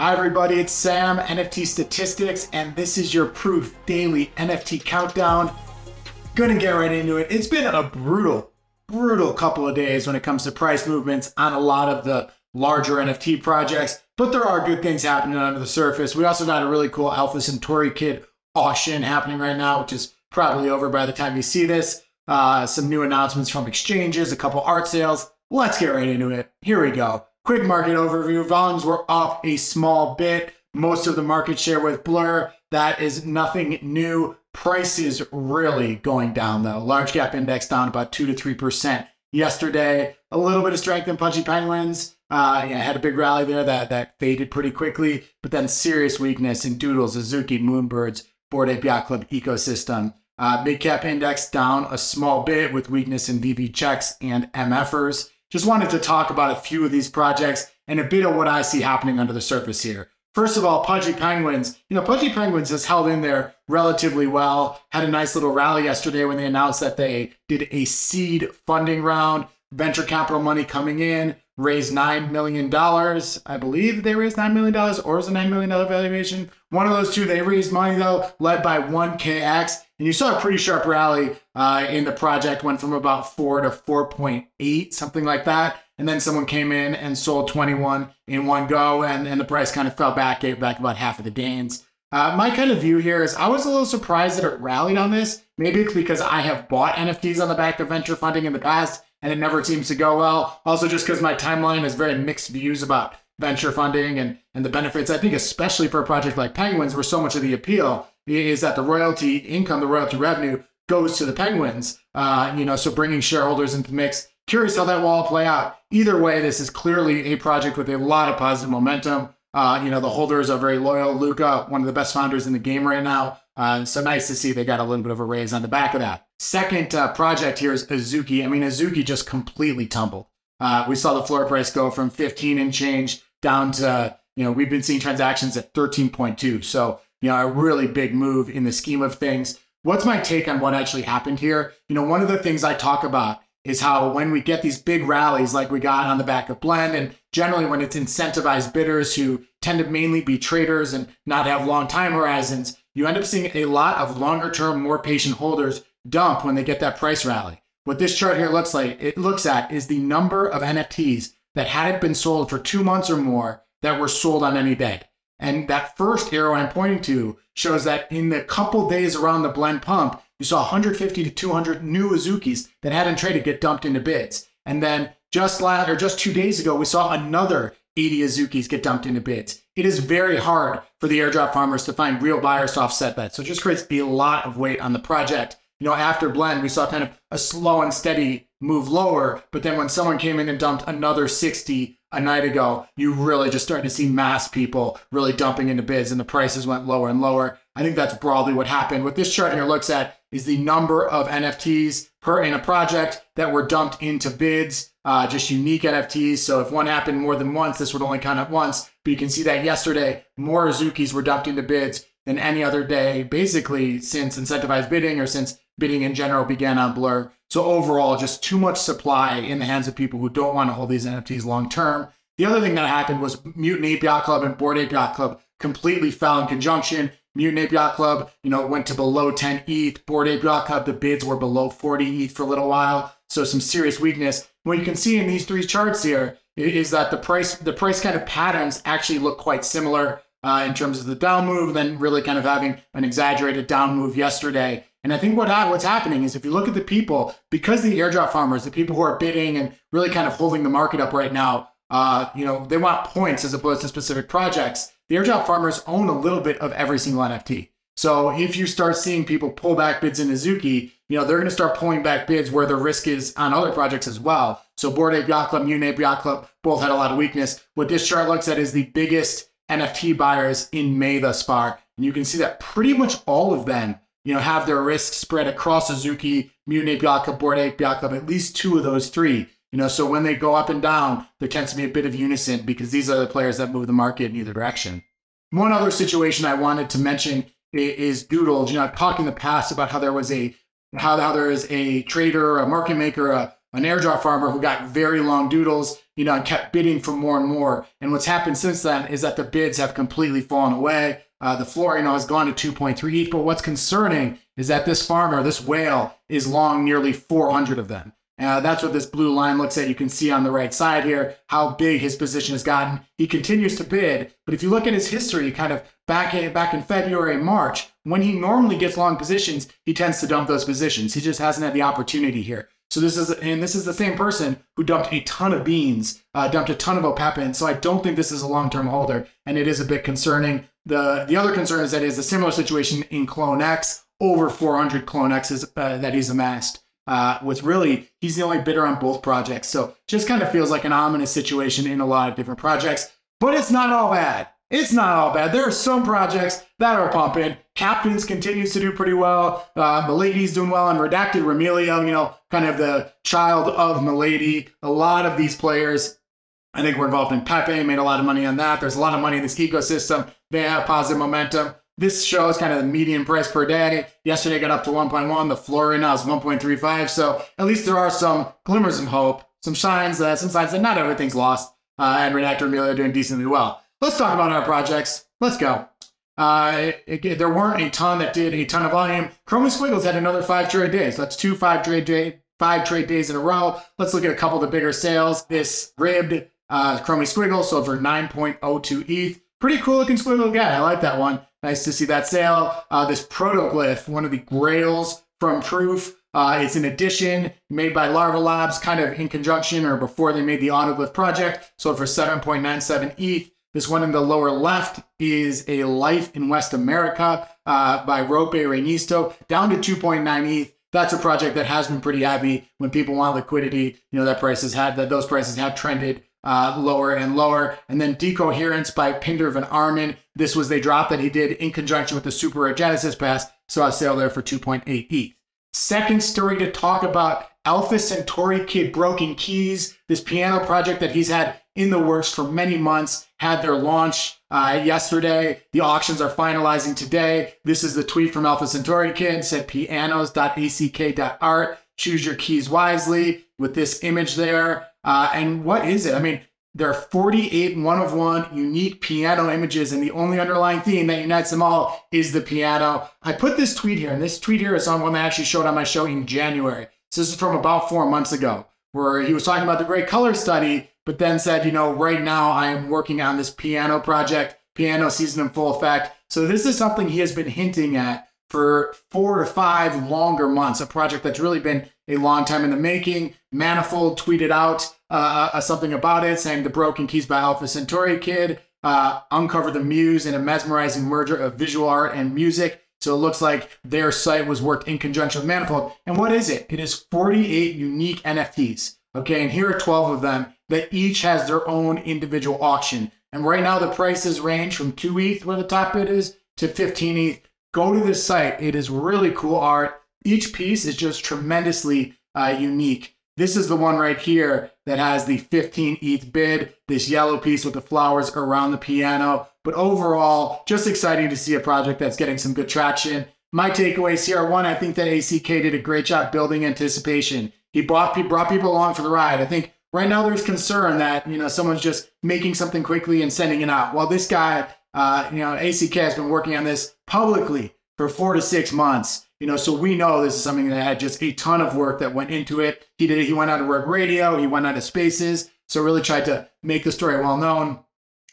Hi, everybody, it's Sam, NFT Statistics, and this is your proof daily NFT countdown. Gonna get right into it. It's been a brutal, brutal couple of days when it comes to price movements on a lot of the larger NFT projects, but there are good things happening under the surface. We also got a really cool Alpha Centauri kid auction happening right now, which is probably over by the time you see this. Uh, some new announcements from exchanges, a couple art sales. Let's get right into it. Here we go. Quick market overview. Volumes were up a small bit. Most of the market share with Blur. That is nothing new. Prices really going down though. Large cap index down about two to three percent yesterday. A little bit of strength in Pudgy Penguins. Uh, yeah, had a big rally there that that faded pretty quickly, but then serious weakness in Doodles, Azuki, Moonbirds, Bored Ape Yacht Club ecosystem. Uh, mid cap index down a small bit with weakness in VV checks and MFers. Just wanted to talk about a few of these projects and a bit of what I see happening under the surface here. First of all, Pudgy Penguins. You know, Pudgy Penguins has held in there relatively well. Had a nice little rally yesterday when they announced that they did a seed funding round, venture capital money coming in, raised $9 million. I believe they raised $9 million or is a $9 million valuation. One of those two, they raised money though, led by 1KX. And you saw a pretty sharp rally uh, in the project, went from about 4 to 4.8, something like that. And then someone came in and sold 21 in one go, and, and the price kind of fell back, gave back about half of the gains. Uh, my kind of view here is I was a little surprised that it rallied on this. Maybe it's because I have bought NFTs on the back of venture funding in the past and it never seems to go well. Also, just because my timeline has very mixed views about venture funding and, and the benefits. I think, especially for a project like Penguins, where so much of the appeal is that the royalty income, the royalty revenue goes to the Penguins. Uh, you know, so bringing shareholders into the mix. Curious how that will all play out. Either way, this is clearly a project with a lot of positive momentum. Uh, you know, the holders are very loyal. Luca, one of the best founders in the game right now. Uh, so nice to see they got a little bit of a raise on the back of that. Second uh, project here is Azuki. I mean, Azuki just completely tumbled. Uh, we saw the floor price go from 15 and change down to, you know, we've been seeing transactions at 13.2. So, you know, a really big move in the scheme of things. What's my take on what actually happened here? You know, one of the things I talk about is how when we get these big rallies like we got on the back of Blend, and generally when it's incentivized bidders who tend to mainly be traders and not have long time horizons, you end up seeing a lot of longer term, more patient holders dump when they get that price rally. What this chart here looks like, it looks at is the number of NFTs that hadn't been sold for two months or more that were sold on any day. And that first arrow I'm pointing to shows that in the couple days around the blend pump, you saw 150 to 200 new Azukis that hadn't traded get dumped into bids. And then just last or just two days ago, we saw another 80 Azukis get dumped into bids. It is very hard for the airdrop farmers to find real buyers to offset that. So it just creates a lot of weight on the project. You know, after blend, we saw kind of a slow and steady move lower. But then when someone came in and dumped another 60 a night ago, you really just started to see mass people really dumping into bids and the prices went lower and lower. I think that's broadly what happened. What this chart here looks at is the number of NFTs per in a project that were dumped into bids, uh, just unique NFTs. So if one happened more than once, this would only count at once. But you can see that yesterday, more Azukis were dumped into bids than any other day, basically since incentivized bidding or since bidding in general began on Blur. So overall, just too much supply in the hands of people who don't want to hold these NFTs long term. The other thing that happened was Mutant Ape Yacht Club and Bored Ape Yacht Club completely fell in conjunction. Mutant Ape Yacht Club, you know, went to below 10 ETH. Bored Ape Yacht Club, the bids were below 40 ETH for a little while. So some serious weakness. What you can see in these three charts here is that the price, the price kind of patterns actually look quite similar uh, in terms of the down move, then really kind of having an exaggerated down move yesterday. And I think what what's happening is if you look at the people, because the airdrop farmers, the people who are bidding and really kind of holding the market up right now, uh, you know, they want points as opposed to specific projects. The airdrop farmers own a little bit of every single NFT. So if you start seeing people pull back bids in Azuki, you know, they're going to start pulling back bids where the risk is on other projects as well. So Bored Ape Yacht Club, Mutant Ape Yacht Club both had a lot of weakness. What this chart looks at is the biggest NFT buyers in May thus far. And you can see that pretty much all of them you know, have their risk spread across Azuki, Mutant Ape Yacht Club, Bored Ape Yacht Club, at least two of those three. You know, so when they go up and down, there tends to be a bit of unison because these are the players that move the market in either direction. One other situation I wanted to mention is Doodles. You know, I've talked in the past about how there was a how, how there is a trader, a market maker, a, an airdrop farmer who got very long doodles, you know, and kept bidding for more and more. And what's happened since then is that the bids have completely fallen away. Uh, the floor, you know, has gone to 2.3 ETH. But what's concerning is that this farmer, this whale, is long nearly 400 of them. Uh, that's what this blue line looks at. You can see on the right side here how big his position has gotten. He continues to bid, but if you look at his history, kind of back in, back in February March, when he normally gets long positions, he tends to dump those positions. He just hasn't had the opportunity here. So this is, and this is the same person who dumped a ton of beans, uh, dumped a ton of Opepen. So I don't think this is a long-term holder, and it is a bit concerning. The the other concern is that is a similar situation in Clone X, over 400 Clone X's uh, that he's amassed uh, was really he's the only bidder on both projects. So just kind of feels like an ominous situation in a lot of different projects. But it's not all bad. It's not all bad. There are some projects that are pumping. Captains continues to do pretty well. Uh, Milady's doing well, and Redacted Remilio, you know, kind of the child of Milady. A lot of these players, I think, were involved in Pepe, made a lot of money on that. There's a lot of money in this ecosystem. They have positive momentum. This shows kind of the median price per day. Yesterday got up to 1.1. The floor right now is 1.35. So at least there are some glimmers of hope, some signs some signs that not everything's lost. Uh, and Redacted Remilio doing decently well. Let's talk about our projects. Let's go. Uh, it, it, there weren't a ton that did a ton of volume. Chromie Squiggles had another five trade days. That's two five trade day, five trade days in a row. Let's look at a couple of the bigger sales. This ribbed uh, Chromie Squiggle sold for 9.02 ETH. Pretty cool looking squiggle again. I like that one. Nice to see that sale. Uh, this protoglyph, one of the grails from Proof. Uh, it's an edition made by Larva Labs, kind of in conjunction or before they made the Autoglyph project. Sold for 7.97 ETH. This one in the lower left is a Life in West America uh, by Roope Rainisto, down to 2.9 ETH. That's a project that has been pretty heavy when people want liquidity. You know that prices had that those prices have trended uh, lower and lower. And then Decoherence by Pindar Van Arman. This was a drop that he did in conjunction with the Super Genesis Pass. So I sale there for 2.8 ETH. Second story to talk about Alpha Centauri Kid Broken Keys, this piano project that he's had in the works for many months, had their launch uh, yesterday. The auctions are finalizing today. This is the tweet from Alpha Centauri Kid, said pianos.ack.art. Choose your keys wisely with this image there. Uh, and what is it? I mean, there are 48 one of one unique piano images, and the only underlying theme that unites them all is the piano. I put this tweet here, and this tweet here is on one that I actually showed on my show in January. So this is from about four months ago, where he was talking about the great color study, but then said, you know, right now I am working on this piano project, piano season in full effect. So this is something he has been hinting at for four to five longer months, a project that's really been a long time in the making. Manifold tweeted out uh, uh, something about it, saying the Broken Keys by Alpha Centauri Kid uh, uncovered the muse in a mesmerizing merger of visual art and music. So it looks like their site was worked in conjunction with Manifold. And what is it? It is 48 unique NFTs. Okay, and here are 12 of them that each has their own individual auction. And right now the prices range from 2 ETH, where the top bid is, to 15 ETH. Go to this site. It is really cool art. Each piece is just tremendously uh, unique. This is the one right here that has the 15 ETH bid, this yellow piece with the flowers around the piano. But overall, just exciting to see a project that's getting some good traction. My takeaway, CR1, I think that ACK did a great job building anticipation. He brought, he brought people along for the ride. I think right now there's concern that, you know, someone's just making something quickly and sending it out. Well, this guy, uh, you know, ACK has been working on this publicly for four to six months. You know, so we know this is something that had just a ton of work that went into it. He did. It. He went out to work radio. He went out to spaces. So really tried to make the story well known.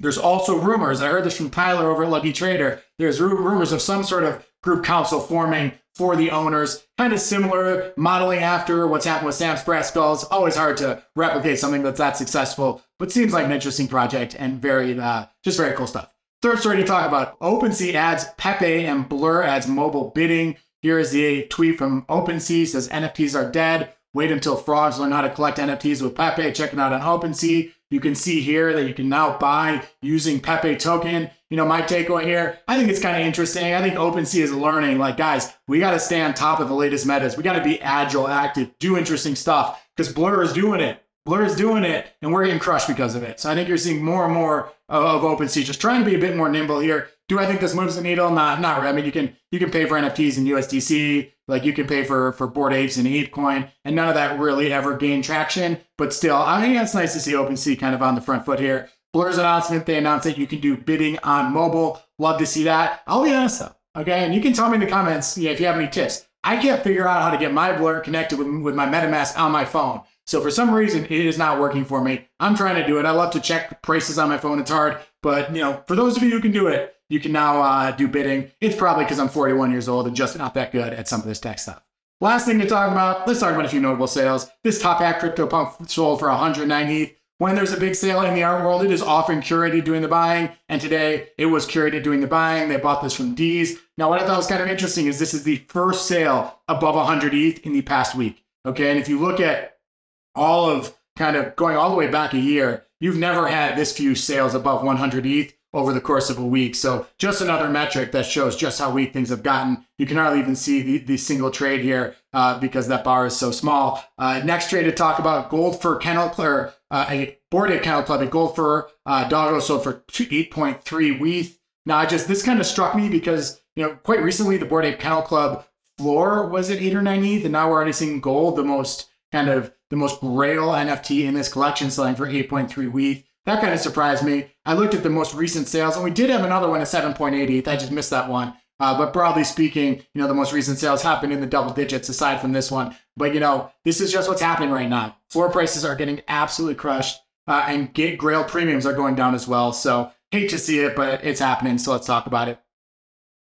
There's also rumors. I heard this from Tyler over at Lucky Trader. There's rumors of some sort of group council forming for the owners, kind of similar, modeling after what's happened with Sam Spratt's Skulls. Always hard to replicate something that's that successful, but seems like an interesting project and very, uh, just very cool stuff. Third story to talk about OpenSea adds Pepe and Blur adds mobile bidding. Here is the tweet from OpenSea says NFTs are dead. Wait until frogs learn how to collect NFTs with Pepe. Check it out on OpenSea. You can see here that you can now buy using Pepe token. You know, my takeaway here, I think it's kind of interesting. I think OpenSea is learning, like, guys, we got to stay on top of the latest metas. We got to be agile, active, do interesting stuff because Blur is doing it. Blur is doing it, and we're getting crushed because of it. So I think you're seeing more and more of OpenSea just trying to be a bit more nimble here. Do I think this moves the needle? Not, not. I mean, you can you can pay for NFTs in USDC, like you can pay for for Bored Apes and ApeCoin, and none of that really ever gained traction. But still, I think it's nice to see OpenSea kind of on the front foot here. Blur's announcement, they announced that you can do bidding on mobile. Love to see that. I'll be honest though, okay? And you can tell me in the comments yeah, if you have any tips. I can't figure out how to get my Blur connected with, with my MetaMask on my phone. So for some reason, it is not working for me. I'm trying to do it. I love to check prices on my phone. It's hard, but you know, for those of you who can do it, you can now uh, do bidding. It's probably because I'm 41 years old and just not that good at some of this tech stuff. Last thing to talk about, let's talk about a few notable sales. This top hat CryptoPunk sold for 190. When there's a big sale in the art world, it is often curated doing the buying. And today it was curated doing the buying. They bought this from D's. Now, what I thought was kind of interesting is this is the first sale above 100 ETH in the past week. Okay. And if you look at all of kind of going all the way back a year, you've never had this few sales above 100 ETH over the course of a week. So just another metric that shows just how weak things have gotten. You can hardly even see the, the single trade here uh, because that bar is so small. Uh, next trade to talk about gold fur kennel or uh, a Ape kennel club. A gold fur uh, doggo sold for 8.3 WETH. Now I just this kind of struck me because you know quite recently the Bored Ape kennel club floor was at eight or nine ETH, and now we're already seeing gold, the most kind of the most grail NFT in this collection selling for 8.3 WETH. That kind of surprised me. I looked at the most recent sales, and we did have another one at 7.8 ETH. I just missed that one. Uh, but broadly speaking, you know, the most recent sales happened in the double digits aside from this one. But, you know, this is just what's happening right now. Floor prices are getting absolutely crushed, uh, and get grail premiums are going down as well. So, hate to see it, but it's happening. So, let's talk about it.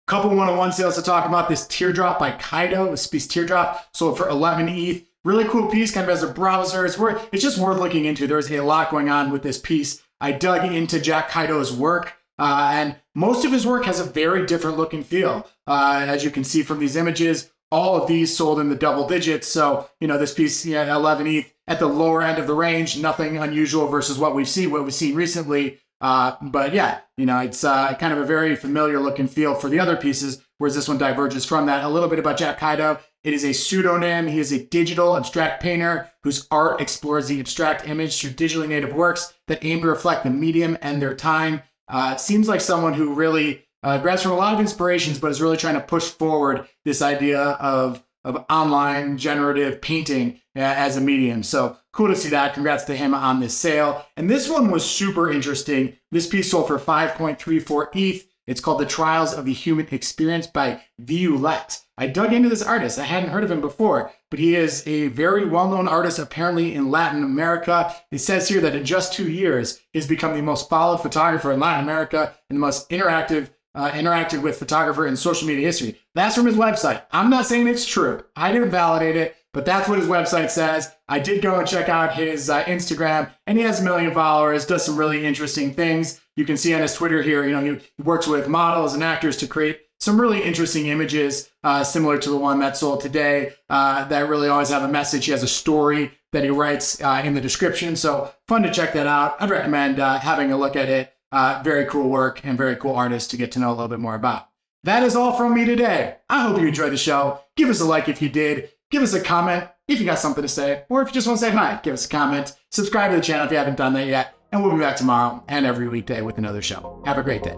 Couple one on one sales to talk about this teardrop by Kaido. This piece teardrop sold for 11 ETH really cool piece, kind of as a browser. It's worth, it's just worth looking into. There's a lot going on with this piece. I dug into Jack Kaido's work, uh, and most of his work has a very different look and feel. Uh, as you can see from these images, all of these sold in the double digits. So, you know, this piece, yeah, 11 ETH at the lower end of the range, nothing unusual versus what we've seen, what we've seen recently. Uh, but yeah, you know, it's uh, kind of a very familiar look and feel for the other pieces, whereas this one diverges from that. A little bit about Jack Kaido. It is a pseudonym. He is a digital abstract painter whose art explores the abstract image through digitally native works that aim to reflect the medium and their time. Uh, seems like someone who really uh, grabs from a lot of inspirations, but is really trying to push forward this idea of, of online generative painting uh, as a medium. So cool to see that. Congrats to him on this sale. And this one was super interesting. This piece sold for 5.34 ETH. It's called The Trials of the Human Experience by Viulet. I dug into this artist. I hadn't heard of him before, but he is a very well known artist apparently in Latin America. It says here that in just two years, he's become the most followed photographer in Latin America and the most interactive. Uh, interacted with photographer in social media history. That's from his website. I'm not saying it's true. I didn't validate it, but that's what his website says. I did go and check out his uh, Instagram, and he has a million followers, does some really interesting things. You can see on his Twitter here, you know, he works with models and actors to create some really interesting images, uh, similar to the one that sold today, uh, that really always have a message. He has a story that he writes uh, in the description. So fun to check that out. I'd recommend uh, having a look at it. Uh, very cool work and very cool artist to get to know a little bit more about. That is all from me today. I hope you enjoyed the show. Give us a like if you did. Give us a comment if you got something to say. Or if you just want to say hi, give us a comment. Subscribe to the channel if you haven't done that yet. And we'll be back tomorrow and every weekday with another show. Have a great day.